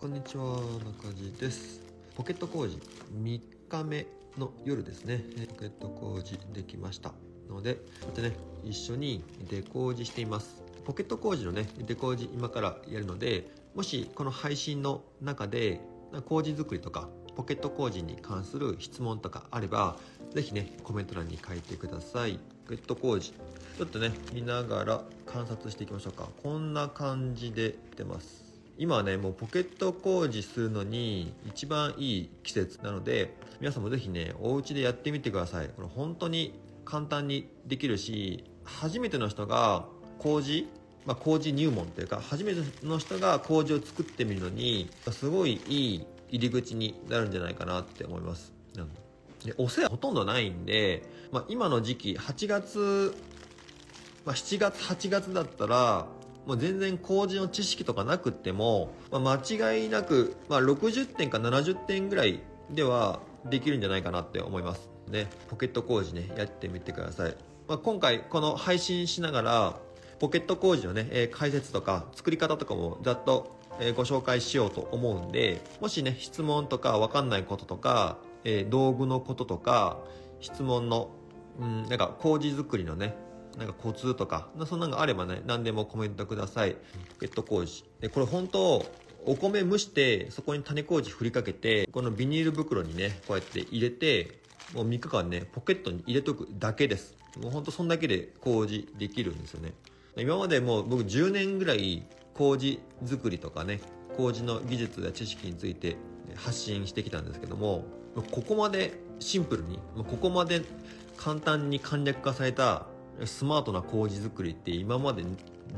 こんにちは中地です。ポケット工事3日目の夜ですね。ポケット工事できましたのでこうやってね一緒にデ工事しています。ポケット工事のねデ工事今からやるのでもしこの配信の中で工事作りとかポケット工事に関する質問とかあれば是非ねコメント欄に書いてください。ポケット工事。ちょっとね見ながら観察していきましょうか。こんな感じで出ます。今はねもうポケット工事するのに一番いい季節なので皆さんも是非ねお家でやってみてくださいこれ本当に簡単にできるし初めての人が工事まあ、工事入門というか初めての人が工事を作ってみるのにすごいいい入り口になるんじゃないかなって思います。でお世話ほとんどないんで、まあ、今の時期8月、まあ、7月8月だったらもう全然工事の知識とかなくっても、まあ、間違いなく、まあ、60点か70点ぐらいではできるんじゃないかなって思います。ね。ポケット工事ねやってみてください、まあ、今回この配信しながらポケット工事のね、えー、解説とか作り方とかもざっと、えー、ご紹介しようと思うんで、もしね、質問とかわかんないこととか、えー、道具のこととか、質問の、うん、なんか工事作りのね、なんかコツとか、そんなのがあればね、何でもコメントください。ポケット工事。で、これ本当、お米蒸して、そこに種麹振りかけて、このビニール袋にね、こうやって入れて、もう3日間ね、ポケットに入れとくだけです。もうほんとそんだけで麹できるんですよね。今までもう僕10年ぐらい麹作りとかね麹の技術や知識について発信してきたんですけどもここまでシンプルにここまで簡単に簡略化されたスマートな麹作りって今まで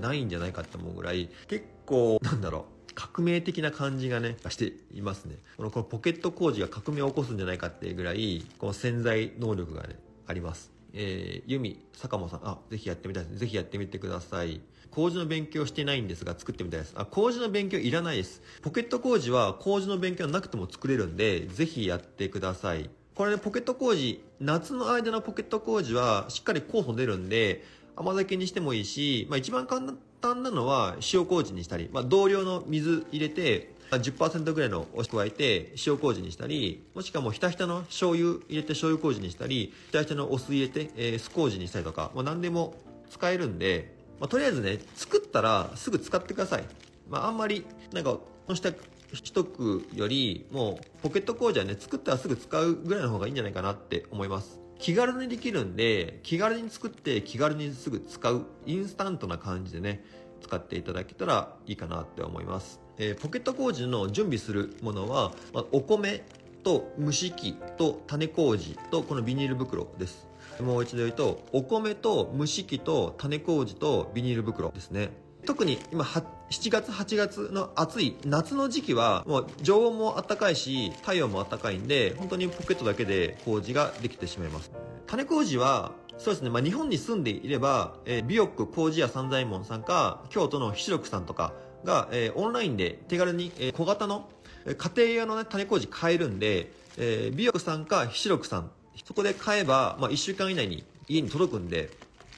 ないんじゃないかって思うぐらい結構なんだろう革命的な感じがね、していますね。このこのポケット工事が革命を起こすんじゃないかっていうぐらい、この潜在能力がね、あります。えー、ユミ、坂本さん、あ、ぜひやってみたいです。ぜひやってみてください。工事の勉強してないんですが、作ってみたいです。あ、工事の勉強いらないです。ポケット工事は工事の勉強なくても作れるんで、ぜひやってください。これね、ポケット工事、夏の間のポケット工事はしっかり酵素出るんで、甘酒にしてもいいし、まあ一番簡単なのは塩麹にしたり、まあ同量の水入れて、10%ぐらいのおし加えて塩麹にしたり、もしくはもうひたひたの醤油入れて醤油麹にしたり、ひたひたのお酢入れて、えー、酢麹にしたりとか、まあ何でも使えるんで、まあとりあえずね、作ったらすぐ使ってください。まああんまり、なんか、こしたしとくより、もうポケット工事はね、作ったらすぐ使うぐらいの方がいいんじゃないかなって思います。気軽にできるんで、気軽に作って気軽にすぐ使う、インスタントな感じでね、使っていただけたらいいかなって思います。えー、ポケット工事の準備するものは、まあ、お米と蒸し器と種麹とこのビニール袋です。もう一度言うと、お米と蒸し器と種麹とビニール袋ですね。特に今7月8月の暑い夏の時期はもう常温も暖かいし太陽も暖かいんで本当にポケットだけで麹ができてしまいます。種麹はそうですね、まあ、日本に住んでいれば、えー、美容麹屋三左衛門さんか京都の七六さんとかが、えー、オンラインで手軽に、えー、小型の、家庭用のね、種麹買えるんで、えー、美容さんか七六さん、そこで買えば、まあ、1週間以内に家に届くんで、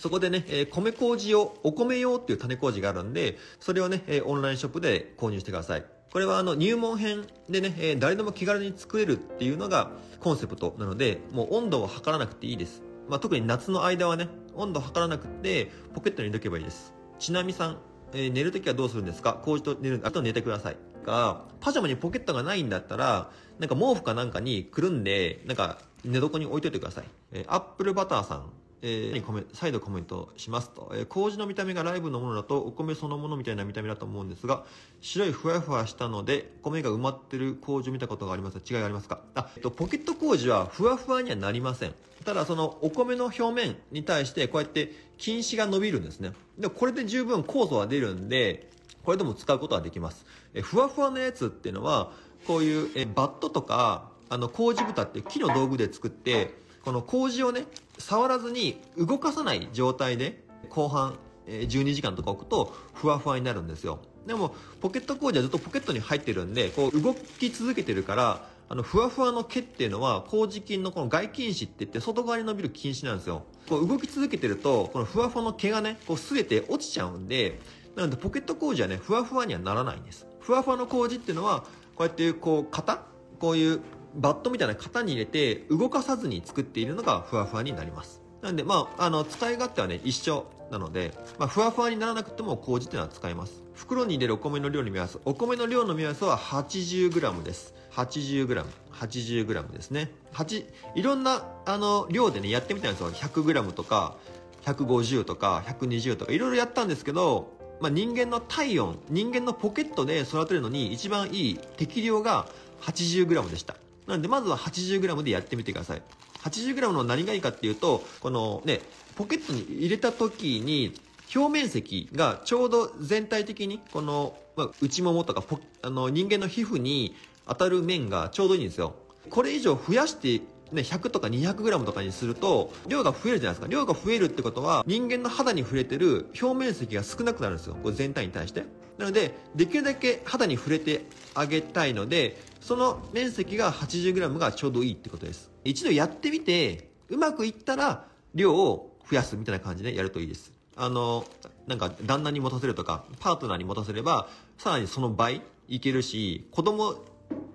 そこでね、えー、米麹用、お米用っていう種麹があるんで、それをね、えー、オンラインショップで購入してください。これはあの入門編でね、えー、誰でも気軽に作れるっていうのがコンセプトなので、もう温度を測らなくていいです。まあ、特に夏の間はね、温度を測らなくて、ポケットに入れとけばいいです。ちなみさん、えー、寝るときはどうするんですか？麹と寝る、あと寝てください。が、パジャマにポケットがないんだったら、なんか毛布かなんかにくるんで、なんか寝床に置いといてください。えー、アップルバターさん、えー、コメ再度コメントしますと、えー、麹の見た目がライブのものだとお米そのものみたいな見た目だと思うんですが、白いふわふわしたので、米が埋まってる麹を見たことがあります違いありますか？あ、えっと、ポケット麹はふわふわにはなりません。ただ、そのお米の表面に対して、こうやって菌糸が伸びるんですね。で、これで十分酵素は出るんで、これでも使うことはできます。え、ふわふわのやつっていうのは、こういう、え、バットとか、あの、麹蓋って木の道具で作って、この麹をね、触らずに動かさない状態で、後半、12時間とか置くと、ふわふわになるんですよ。でも、ポケット麹はずっとポケットに入ってるんで、こう動き続けてるから、あの、ふわふわの毛っていうのは、麹菌のこの外菌糸って言って、外側に伸びる菌糸なんですよ。こう動き続けてると、このふわふわの毛がね、こうすれて落ちちゃうんで、なのでポケット麹はね、ふわふわにはならないんです。ふわふわの麹っていうのはこうやってこう型こういうバットみたいな型に入れて動かさずに作っているのがふわふわになります。なんでまああの使い勝手はね一緒なので、まあ、ふわふわにならなくても麹っていうのは使えます。袋に入れるお米の量の目安お米の量の目安は 80g です。80g80g ですね。8いろんなあの量でねやってみたんですよ。100g とか150とか120とかいろいろやったんですけど、まあ、人間の体温人間のポケットで育てるのに一番いい適量が 80g でした。なのでまずは 80g でやってみてください。80g の何がいいかっていうとこのねポケットに入れた時に表面積がちょうど全体的にこの、まあ、内ももとかあの人間の皮膚に当たる面がちょうどいいんですよ。これ以上増やしてね、100とか 200g とかにすると量が増えるじゃないですか。量が増えるってことは人間の肌に触れてる表面積が少なくなるんですよ。これ全体に対して。なのでできるだけ肌に触れてあげたいのでその面積が 80g がちょうどいいってことです。一度やってみてうまくいったら量を増やすみたいな感じでやるといいです。あのなんか旦那に持たせるとかパートナーに持たせればさらにその倍いけるし子供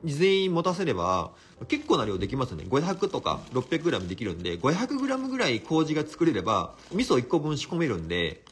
全員持たせれば結構な量できますよね。500とか 600g できるんで 500g ぐらい麹が作れれば味噌1個分仕込めるんで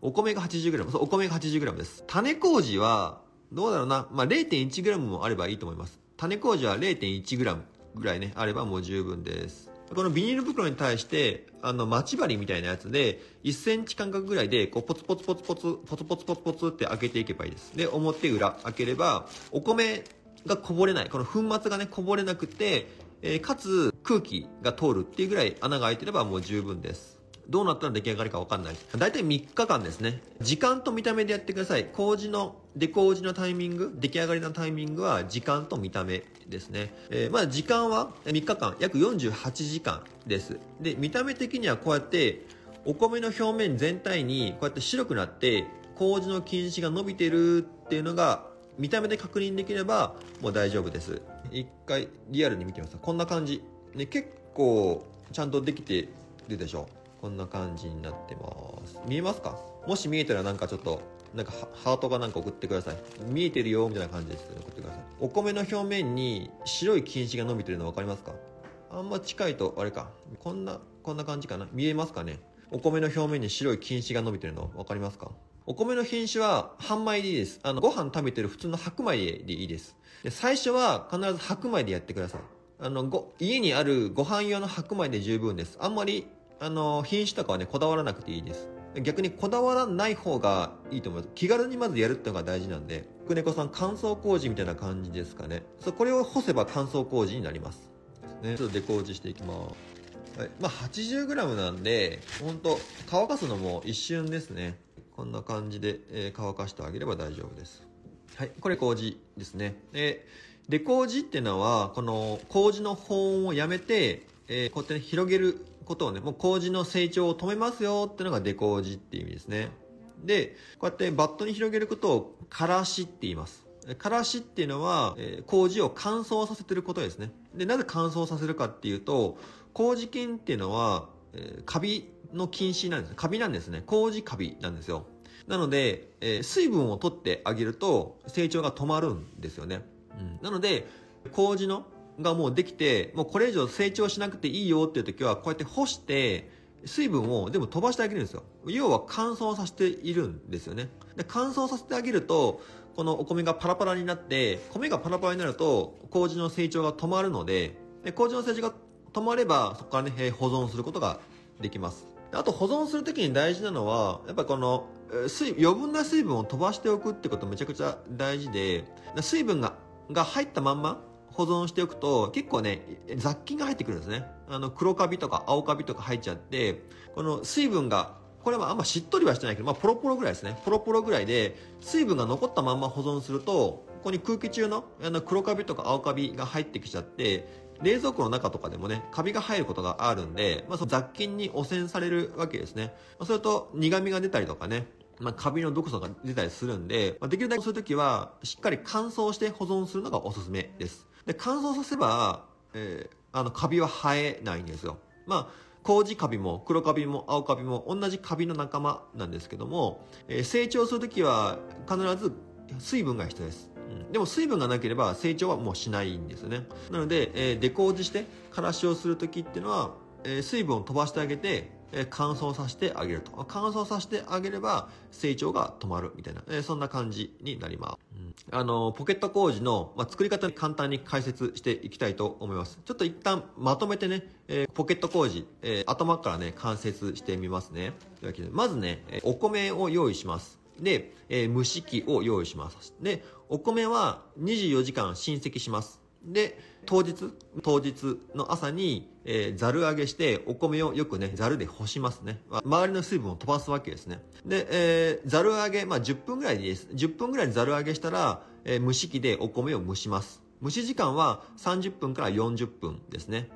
お米が 80g そうお米が 80g です。種麹はどうだろうな。まあ、0.1g もあればいいと思います。種麹は 0.1g ぐらいね、あればもう十分です。このビニール袋に対して、あの、待ち針みたいなやつで、1センチ間隔ぐらいで、こう、ポツポツポツポツ、ポツポツポツポツって開けていけばいいです。で、表裏開ければ、お米がこぼれない。この粉末がね、こぼれなくて、えー、かつ空気が通るっていうぐらい穴が開いてればもう十分です。どうなったら出来上がりか分かんない。だいたい3日間ですね。時間と見た目でやってください。麹のデコ麹のタイミング出来上がりのタイミングは時間と見た目ですね、えー、まあ時間は3日間約48時間です。で見た目的にはこうやってお米の表面全体にこうやって白くなって麹の菌糸が伸びてるっていうのが見た目で確認できればもう大丈夫です。一回リアルに見てみます。こんな感じ、ね、結構ちゃんとできてるでしょこんな感じになってます。見えますか？もし見えたらなんかちょっとなんかハートがなんか送ってください。見えてるよみたいな感じですけど送ってください。お米の表面に白い菌糸が伸びてるの分かりますか？あんま近いとあれか。こんなこんな感じかな？見えますかね？お米の表面に白い菌糸が伸びてるの分かりますか？お米の品種は半米でいいです。あの、ご飯食べてる普通の白米でいいです。で最初は必ず白米でやってください。あの、ご、家にあるご飯用の白米で十分です。あんまりあの品種とかはねこだわらなくていいです。逆にこだわらない方がいいと思います。気軽にまずやるっていうのが大事なんでくねこさん乾燥麹みたいな感じですかね。そうこれを干せば乾燥麹になります。ね。ちょっとデコ麹していきます。はい。まあ 80g なんで本当乾かすのも一瞬ですね。こんな感じで、えー、乾かしてあげれば大丈夫です。はい。これ麹ですね。でデコ麹っていうのはこの麹の保温をやめて、えー、こうやって、ね、広げることをね、もう麹の成長を止めますよってのがデコ麹っていう意味ですね。で、こうやってバットに広げることをからしって言います。からしっていうのは、えー、麹を乾燥させてることですね。で、なぜ乾燥させるかっていうと、麹菌っていうのは、えー、カビの菌糸なんです。カビなんですね。麹カビなんですよ。なので、えー、水分を取ってあげると成長が止まるんですよね。うん、なので、麹のがもうできて、もうこれ以上成長しなくていいよっていう時は、こうやって干して、水分を全部飛ばしてあげるんですよ。要は乾燥させているんですよね。で乾燥させてあげると、このお米がパラパラになって、米がパラパラになると、麹の成長が止まるので、で麹の成長が止まれば、そこからね、保存することができます。あと保存するときに大事なのは、やっぱこの水、余分な水分を飛ばしておくってことめちゃくちゃ大事で、水分がが入ったまんま保存しておくと結構ね雑菌が入ってくるんですね。あの黒カビとか青カビとか入っちゃってこの水分がこれはあんましっとりはしてないけど、まあ、ポロポロぐらいですね。ポロポロぐらいで水分が残ったまんま保存するとここに空気中のあの黒カビとか青カビが入ってきちゃって冷蔵庫の中とかでもねカビが入ることがあるんで、まあ、その雑菌に汚染されるわけですね、まあ、それと苦味が出たりとかねまあ、カビの毒素が出たりするんで、まあ、できるだけそういう時はしっかり乾燥して保存するのがおすすめです。で乾燥させば、えー、あのカビは生えないんですよまあ麹カビも黒カビも青カビも同じカビの仲間なんですけども、えー、成長する時は必ず水分が必要です。うん、でも水分がなければ成長はもうしないんですよね。なので、えー、デコージしてからしをする時っていうのは、えー、水分を飛ばしてあげて、乾燥させてあげると。乾燥させてあげれば成長が止まるみたいな、そんな感じになります。うん、あの、ポケット工事の、ま、作り方に簡単に解説していきたいと思います。ちょっと一旦まとめてね、え、ポケット工事、え、頭からね、関節してみますね。まずね、お米を用意します。で、え、蒸し器を用意します。で、お米は24時間浸積します。で、当日、当日の朝に、えー、ざる揚げして、お米をよくね、ざるで干しますね。周りの水分を飛ばすわけですね。で、えー、ざる揚げ、まあ、10分ぐらいです。10分ぐらいざる揚げしたら、えー、蒸し器でお米を蒸します。蒸し時間は30分から40分ですね。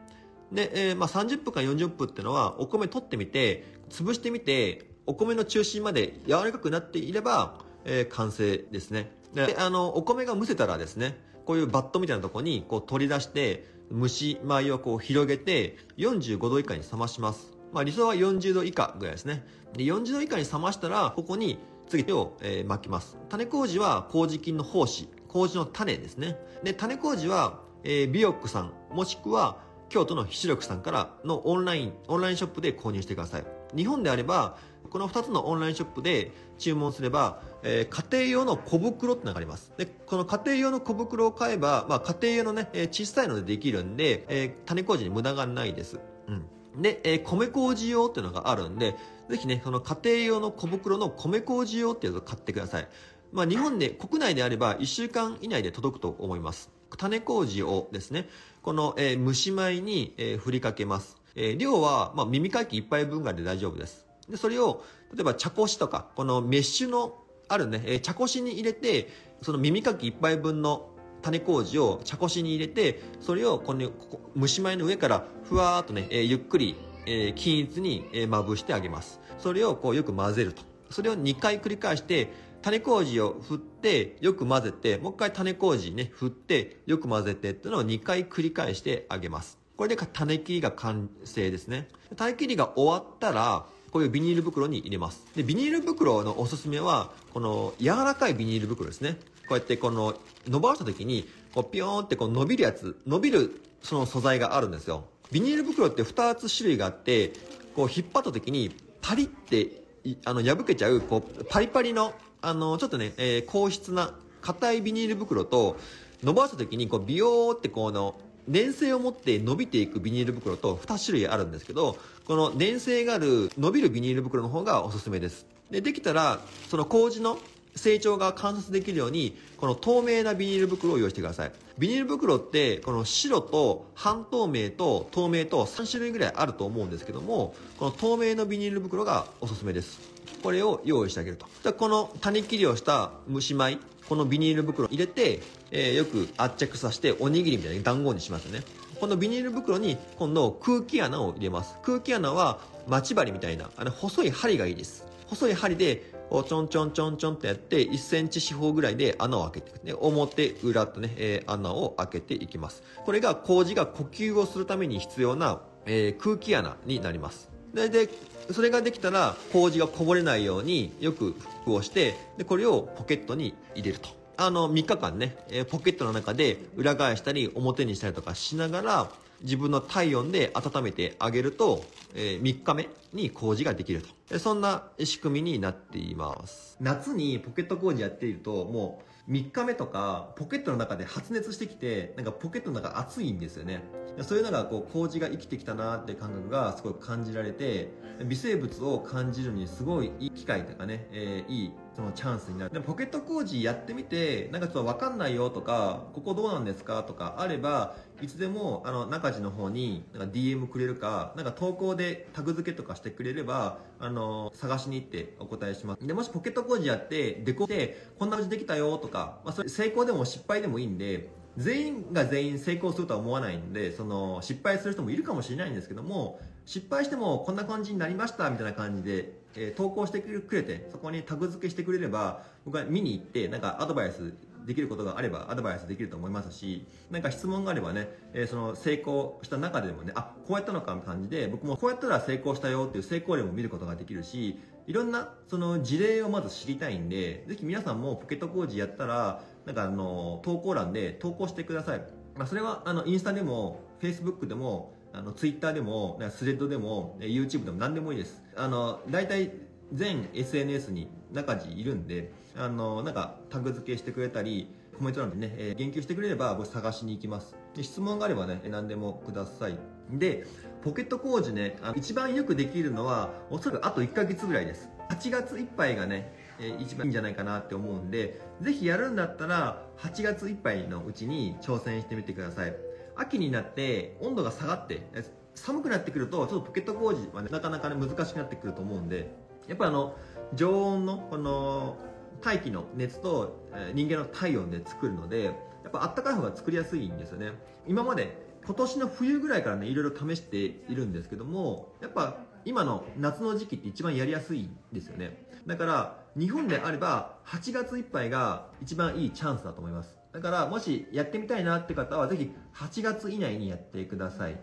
で、えー、まあ、30分から40分ってのは、お米取ってみて、潰してみて、お米の中心まで柔らかくなっていれば、えー、完成ですね。で、あの、お米が蒸せたらですね、こういうバットみたいなとこにこう取り出して、蒸し米をこう広げて、45度以下に冷まします。まあ理想は40度以下ぐらいですね。で、40度以下に冷ましたら、ここに次手を、えー、巻きます。種麹は麹菌の胞子、麹の種ですね。で、種麹は、えー、ビオックさん、もしくは京都の非視力さんからのオンライン、オンラインショップで購入してください。日本であれば、この2つのオンラインショップで注文すれば、えー、家庭用の小袋ってのがあります。で、この家庭用の小袋を買えば、まあ家庭用のね、えー、小さいのでできるんで、えー、種麹に無駄がないです。うん。で、えー、米麹用っていうのがあるんで、ぜひね、その家庭用の小袋の米麹用っていうのを買ってください。まあ日本で、国内であれば1週間以内で届くと思います。種麹をですね、この、えー、蒸し米に、えー、振りかけます。えー、量は、まあ耳かき1杯分ぐらいで大丈夫です。で、それを、例えば茶こしとか、このメッシュのあるね、えー、茶こしに入れて、その耳かき1杯分の種麹を茶こしに入れて、それをこのここ蒸し米の上からふわーっとね、えー、ゆっくり、えー、均一に、えー、まぶしてあげます。それをこうよく混ぜると。それを2回繰り返して、種麹を振って、よく混ぜて、もう一回種麹ね、振って、よく混ぜてっていうのを2回繰り返してあげます。これで種切りが完成ですね。種切りが終わったら、こういうビニール袋に入れます。で、ビニール袋のおすすめは、この柔らかいビニール袋ですね。こうやってこの伸ばした時に、こうピヨーンってこう伸びるやつ、伸びるその素材があるんですよ。ビニール袋って2つ種類があって、こう引っ張った時にパリってあの破けちゃう、こうパリパリの、あの、ちょっとね、えー、硬質な硬いビニール袋と、伸ばした時にこうビヨーってこの、粘性を持って伸びていくビニール袋と2種類あるんですけど、この粘性がある伸びるビニール袋の方がおすすめです。で、できたら、その麹の成長が観察できるように、この透明なビニール袋を用意してください。ビニール袋って、この白と半透明と透明と3種類ぐらいあると思うんですけども、この透明のビニール袋がおすすめです。これを用意してあげると。じゃこの種切りをした蒸し米、このビニール袋入れて、えー、よく圧着させておにぎりみたいに団子にしますよね。このビニール袋に今度空気穴を入れます。空気穴は待ち針みたいな、あの細い針がいいです。細い針でちょんちょんちょんちょんってやって1センチ四方ぐらいで穴を開けていく。で、表、裏とね、えー、穴を開けていきます。これが麹が呼吸をするために必要な、えー、空気穴になります。で、で、それができたら麹がこぼれないようによくフックをして、で、これをポケットに入れると。あの、3日間ね、えー、ポケットの中で裏返したり表にしたりとかしながら、自分の体温で温めてあげると、えー、3日目に麹ができると。そんな仕組みになっています。夏にポケット麹やっていると、もう3日目とかポケットの中で発熱してきて、なんかポケットの中熱いんですよね。そういうのがこう麹が生きてきたなって感覚がすごい感じられて、微生物を感じるにすごいいい機会とかね、えー、いいそのチャンスになる。でポケット麹やってみて、なんかちょっとわかんないよとか、ここどうなんですかとかあれば、いつでも、あの、中地の方に、なんか DM くれるか、なんか投稿でタグ付けとかしてくれれば、あの、探しに行ってお答えします。で、もしポケット麹やって、デコって、こんな味できたよとか、まあ、それ成功でも失敗でもいいんで、全員が全員成功するとは思わないんで、その、失敗する人もいるかもしれないんですけども、失敗してもこんな感じになりましたみたいな感じで、えー、投稿してくれて、そこにタグ付けしてくれれば、僕は見に行って、なんかアドバイスできることがあればアドバイスできると思いますしなんか質問があればね、えー、その成功した中でもねあこうやったのかみたいな感じで僕もこうやったら成功したよっていう成功例も見ることができるしいろんなその事例をまず知りたいんでぜひ皆さんもポケット工事やったらなんかあの投稿欄で投稿してください、まあ、それはあのインスタでもフェイスブックでもあのツイッターでもスレッドでも YouTube でも何でもいいです。あの大体全 SNS に中地いるんであのなんかタグ付けしてくれたりコメント欄でね、えー、言及してくれれば僕探しに行きます。で質問があればね何でもください。でポケット工事ねあの一番よくできるのはおそらくあと1ヶ月ぐらいです。8月いっぱいがね、えー、一番いいんじゃないかなって思うんでぜひやるんだったら8月いっぱいのうちに挑戦してみてください。秋になって温度が下がって寒くなってくるとちょっとポケット工事は、ね、なかなかね難しくなってくると思うんでやっぱあの常温のこの大気の熱と人間の体温で作るのでやっぱあったかい方が作りやすいんですよね。今まで今年の冬ぐらいからねいろいろ試しているんですけどもやっぱ今の夏の時期って一番やりやすいんですよね。だから日本であれば8月いっぱいが一番いいチャンスだと思います。だからもしやってみたいなって方はぜひ8月以内にやってください。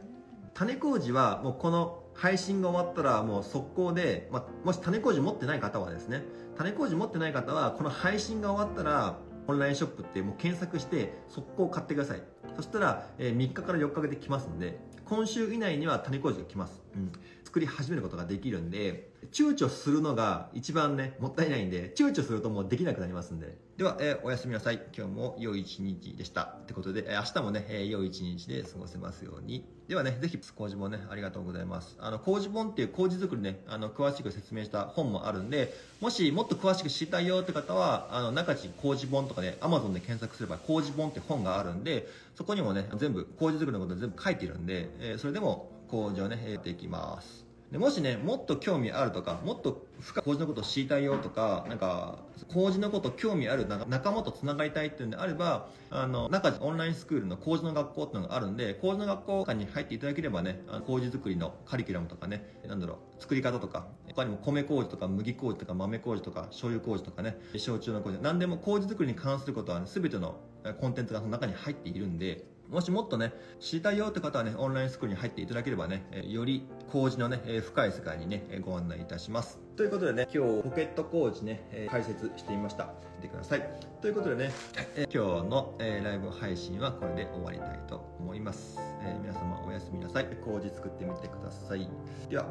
種麹はもうこの配信が終わったらもう速攻で、まあ、もし種麹持ってない方はですね種麹持ってない方はこの配信が終わったらオンラインショップってもう検索して速攻買ってください。そしたら、え3日から4日で来ますんで今週以内には種麹が来ます、うん、作り始めることができるんで躊躇するのが一番ねもったいないんで躊躇するともうできなくなりますんで。では、えー、おやすみなさい。今日も良い一日でした。ってことで、えー、明日もね、えー、良い一日で過ごせますように。ではねぜひ工事本ねありがとうございます。あの工事本っていう工事作りねあの詳しく説明した本もあるんでもしもっと詳しく知りたいよって方はあの中地工事本とかね Amazon で検索すれば工事本って本があるんでそこにもね全部工事作りのこと全部書いてるんで、えー、それでも工事をねやっていきます。でもしねもっと興味あるとかもっと深く工事のことを知りたいよとかなんか工事のこと興味ある仲間とつながりたいっていうんであればあの中オンラインスクールの工事の学校っていうのがあるんで工事の学校に入っていただければね工事作りのカリキュラムとかねなんだろう作り方とか他にも米麹とか麦麹とか豆麹とか醤油麹とかね焼酎の麹何でも麹作りに関することは、ね、全てのコンテンツがその中に入っているんでもしもっとね、知りたいよって方はね、オンラインスクールに入っていただければね、より工事のね、深い世界にね、ご案内いたします。ということでね、今日ポケット工事ね、解説してみました。見てください。ということでね、今日のライブ配信はこれで終わりたいと思います。皆様おやすみなさい。工事作ってみてください。では、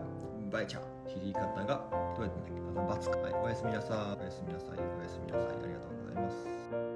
バイチャー。切り方がどうやってんだっけ、バツか。はい、おやすみなさい。おやすみなさい。おやすみなさい。ありがとうございます。